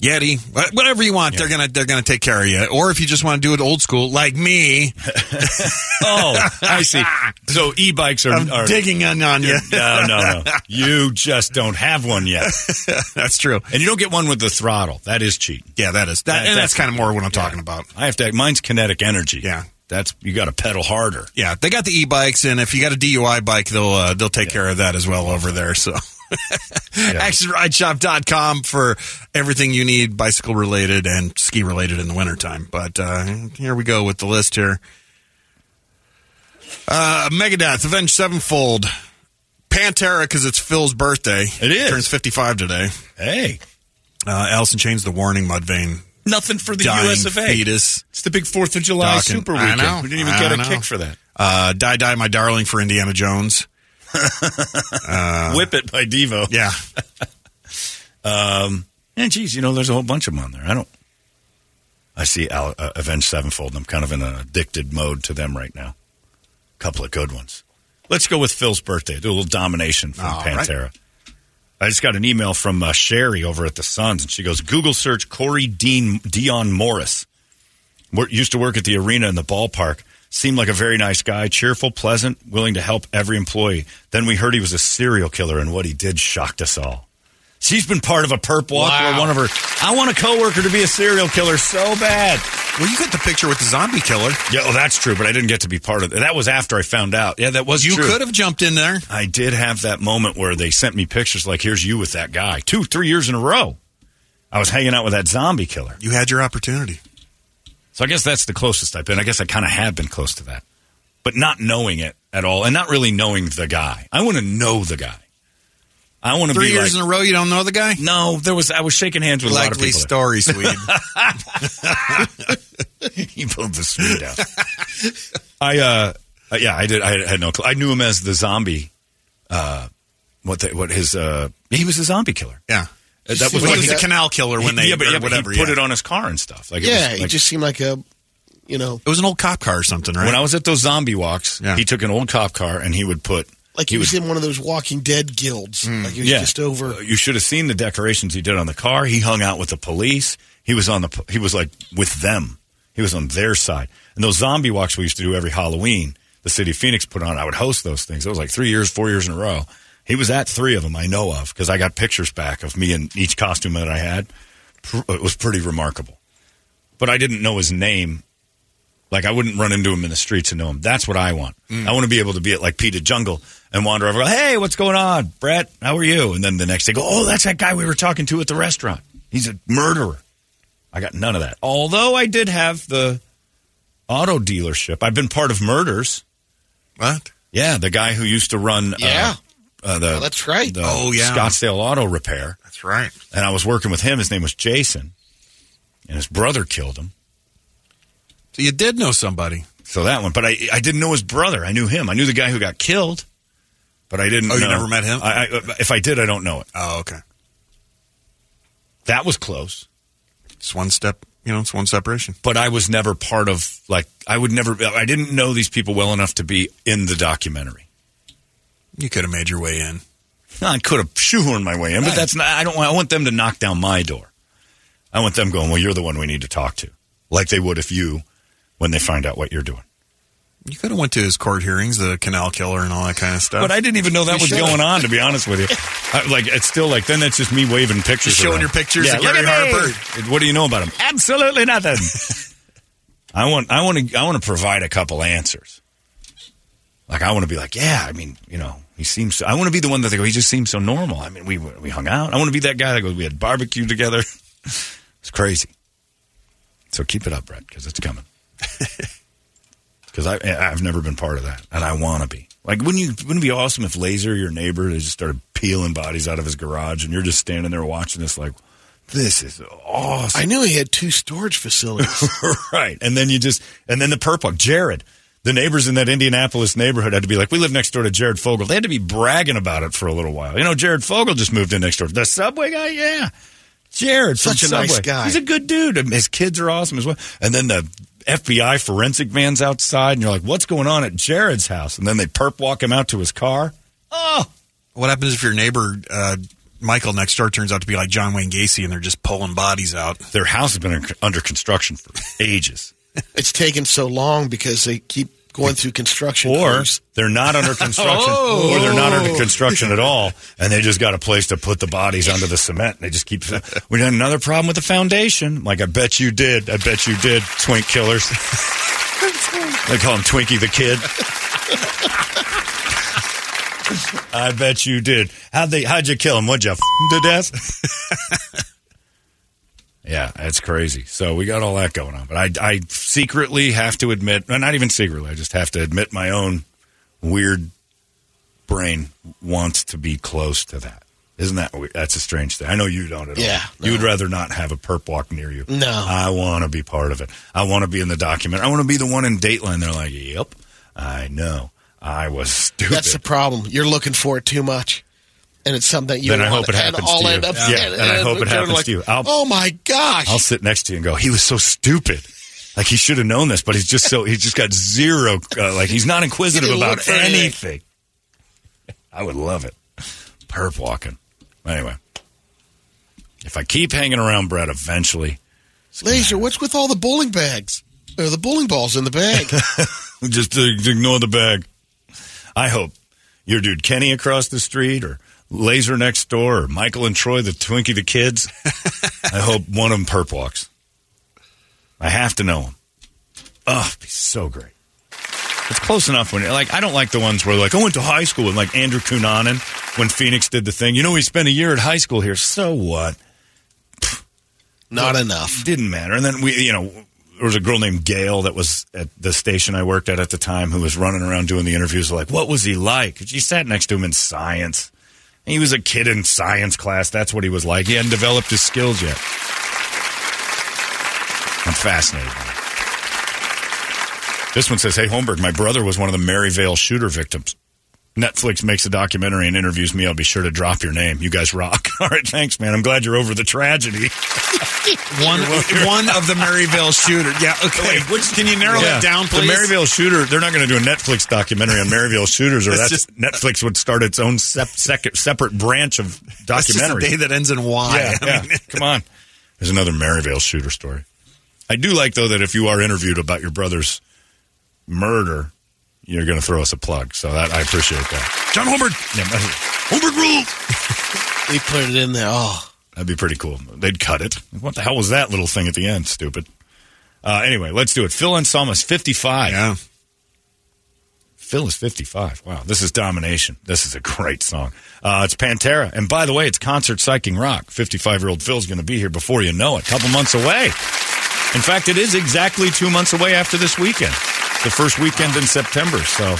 Yeti, whatever you want. They're gonna they're gonna take care of you. Or if you just want to do it old school, like me, (laughs) Oh, I see. So e-bikes are, I'm are digging in on you. No, no, no. (laughs) You just don't have one yet. (laughs) That's true. And you don't get one with the throttle. That is cheating. Yeah, that is that, That- and that's- that's kind of more what I'm talking about. I have to. Mine's kinetic energy. Yeah. That's you got to pedal harder. Yeah, they got the e-bikes, and if you got a DUI bike, they'll uh, they'll take care of that as well over there. So, (laughs) actionrideshop.com for everything you need bicycle related and ski related in the wintertime. But uh, here we go with the list here. Uh, Megadeth, Avenged Sevenfold, Pantera because it's Phil's birthday. It is. turns fifty five today. Hey, Uh, Alice in Chains, The Warning, Mudvayne, nothing for the Dying U.S. of A. Fetus. It's the big Fourth of July Dawkins. Super I Weekend. know. We didn't even I get a know. kick for that. Uh, Die Die My Darling for Indiana Jones. Whip it by Devo. Yeah. (laughs) Um, and geez, you know, there's a whole bunch of them on there. I don't. I see Al, uh, Avenged Sevenfold, and I'm kind of in an addicted mode to them right now. A couple of good ones. Let's go with Phil's birthday. Do a little domination from All right. Pantera. I just got an email from uh, Sherry over at the Suns, and she goes, "Google search Corey Dean Dion Morris. Used to work at the arena in the ballpark. Seemed like a very nice guy, cheerful, pleasant, willing to help every employee. Then we heard he was a serial killer, and what he did shocked us all. She's been part of a perp walk where Wow. one of her. I want a coworker to be a serial killer so bad. Well, you got the picture with the zombie killer. Yeah, well, that's true, but I didn't get to be part of it. That was after I found out. Yeah, that was You true. could have jumped in there. I did have that moment where they sent me pictures like, here's you with that guy. Two, three years in a row. I was hanging out with that zombie killer. You had your opportunity. So I guess that's the closest I've been. I guess I kind of have been close to that. But not knowing it at all and not really knowing the guy. I want to know the guy. I want to Three be years like, in a row, you don't know the guy? no, there was, I was shaking hands with a lot of Likely people. story, Swede. (laughs) he pulled the Swede out. I, uh, uh, yeah, I did. I had, had no clue. I knew him as the zombie, uh, what the, what his, uh, he was a zombie killer. yeah. Uh, That was was he was a canal killer when they yeah, but, yeah, but whatever. he put yeah. it on his car and stuff. Like, it Yeah, was he like- just seemed like a, you know, It was an old cop car or something, right? when I was at those zombie walks, Yeah. he took an old cop car and he would put like he, he was would in one of those Walking Dead guilds. Like he was yeah. just over. Uh, You should have seen the decorations he did on the car. He hung out with the police. He was on the. He was like with them. He was on their side. And those zombie walks we used to do every Halloween, the city of Phoenix put on. I would host those things. It was like three years, four years in a row. He was at three of them. I know of because I got pictures back of me in each costume that I had. It was pretty remarkable. But I didn't know his name. Like I wouldn't run into him in the streets and know him. That's what I want. I want to be able to be at like Peter Jungle and wander over. Go, hey, what's going on, Brett? How are you? And then the next day, go, oh, that's that guy we were talking to at the restaurant. He's a murderer. I got none of that. Although I did have the auto dealership. I've been part of murders. what? Yeah, the guy who used to run. Yeah. Uh, uh, the, Oh, that's right. Oh, yeah. Scottsdale Auto Repair That's right. and I was working with him. His name was Jason. and his brother killed him. So you did know somebody. So that one, but I I didn't know his brother. I knew him. I knew the guy who got killed, but I didn't. Know. Oh, you never met him? I, I, if I did, I don't know it. Oh, okay. That was close, It's one step. You know, it's one separation. but I was never part of like I would never. I didn't know these people well enough to be in the documentary. You could have made your way in. I could have shoehorned my way in, but that's not. I don't. want I want them to knock down my door. I want them going. Well, you're the one we need to talk to, like they would if you, when they find out what you're doing. You could have went to his court hearings, the canal killer, and all that kind of stuff. But I didn't even know that You was should've. going on. To be honest with you, (laughs) I, like it's still like then that's just me waving pictures, Just showing around. your pictures Yeah, Gary. Harper. What do you know about him? Absolutely nothing. (laughs) I want, I want to, I want to provide a couple answers. Like I want to be like, yeah, I mean, you know, he seems. So, I want to be the one that they go. He just seems so normal. I mean, we we hung out. I want to be that guy that goes. We had barbecue together. (laughs) it's crazy. So keep it up, Brett, because it's coming. (laughs) Because I I've never been part of that, and I want to be. Like, wouldn't you? Wouldn't it be awesome if Laser, your neighbor, they just started peeling bodies out of his garage, and you're just standing there watching this, like, this is awesome. I knew he had two storage facilities. (laughs) right. And then you just, and then the perp walk. Jared, the neighbors in that Indianapolis neighborhood had to be like, we live next door to Jared Fogle. They had to be bragging about it for a little while. You know, Jared Fogle just moved in next door. The subway guy, yeah. Jared, Such a nice guy. He's a good dude. His kids are awesome as well. And then the FBI forensic van's outside, and you're like, what's going on at Jared's house? And then they perp walk him out to his car. Oh, What happens if your neighbor, uh, Michael next door, turns out to be like John Wayne Gacy and they're just pulling bodies out? their house has been under construction for ages. (laughs) it's taken so long because they keep going through construction. or crews. they're not under (laughs) construction, oh. or they're not under construction at all, and they just got a place to put the bodies under the cement. And they just keep. (laughs) We had another problem with the foundation. Like I bet you did. I bet you did. Twink killers. they call him Twinkie the Kid. I bet you did. How'd they? How'd you kill him? What'd you f- him to death? Yeah, that's crazy. So we got all that going on. But I, I secretly have to admit, not even secretly, I just have to admit my own weird brain wants to be close to that. Isn't that weird? That's a strange thing. I know you don't at all. Yeah, You would rather not have a perp walk near you. No. I want to be part of it. I want to be in the document. I want to be the one in Dateline. They're like, yep, I know. I was stupid. That's the problem. You're looking for it too much. And it's something that you Then I hope it happens to you. up Yeah, and I hope it happens like, to you. I'll- oh my gosh! I'll sit next to you and go, he was so stupid. Like he should have known this, but he's just so he's just got zero. Uh, like he's not inquisitive He about anything. I would love it. Perp walking. Anyway, if I keep hanging around Brett, eventually, Laser, what's with all the bowling bags? Or the bowling balls in the bag? (laughs) just uh, ignore the bag. I hope your dude Kenny across the street, or Laser next door, or Michael and Troy, the Twinkie the kids. (laughs) I hope one of them perp walks. I have to know him. Oh, be so great. It's close enough when like I don't like the ones where like I went to high school and like Andrew Cunanan when Phoenix did the thing. You know, he spent a year at high school here. So what? Not enough. Didn't matter. And then we, you know, there was a girl named Gail that was at the station I worked at at the time who was running around doing the interviews. Like, what was he like? She sat next to him in science. He was a kid in science class. That's what he was like. He hadn't developed his skills yet. I'm fascinated. This one says, "Hey Holmberg, my brother was one of the Maryvale shooter victims. Netflix makes a documentary and interviews me. I'll be sure to drop your name. You guys rock. (laughs) All right, thanks, man. I'm glad you're over the tragedy. (laughs) One, one of the Maryvale shooter. Yeah, okay. Wait, which- Can you narrow Yeah. that down, please? The Maryvale shooter, they're not going to do a Netflix documentary on Maryvale shooters, or It's that's just- Netflix would start its own sep- sec- separate branch of That's just a documentary. day that ends in Y. yeah, I yeah. mean, (laughs) Come on. There's another Maryvale shooter story. I do like, though, that if you are interviewed about your brother's murder, you're going to throw us a plug. So that I appreciate that. John Holbert. Yeah, Holmberg rule. They put it in there. Oh, That'd be pretty cool. They'd cut it. What the hell was that little thing at the end? Stupid. Uh, anyway, let's do it. Phil Anselmo's 55. Yeah. Phil is 55. Wow, this is domination. This is a great song. Uh, it's Pantera. And by the way, it's concert psyching rock. 55 year old Phil's going to be here before you know it. couple months away. In fact, it is exactly two months away after this weekend. The first weekend in September. So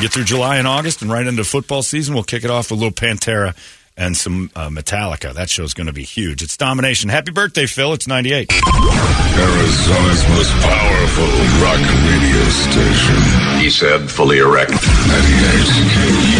get through July and August and right into football season. We'll kick it off with a little Pantera and some uh, Metallica. That show's going to be huge. It's Domination. Happy birthday, Phil. It's 98. Arizona's most powerful rock radio station. He said, fully erect. 98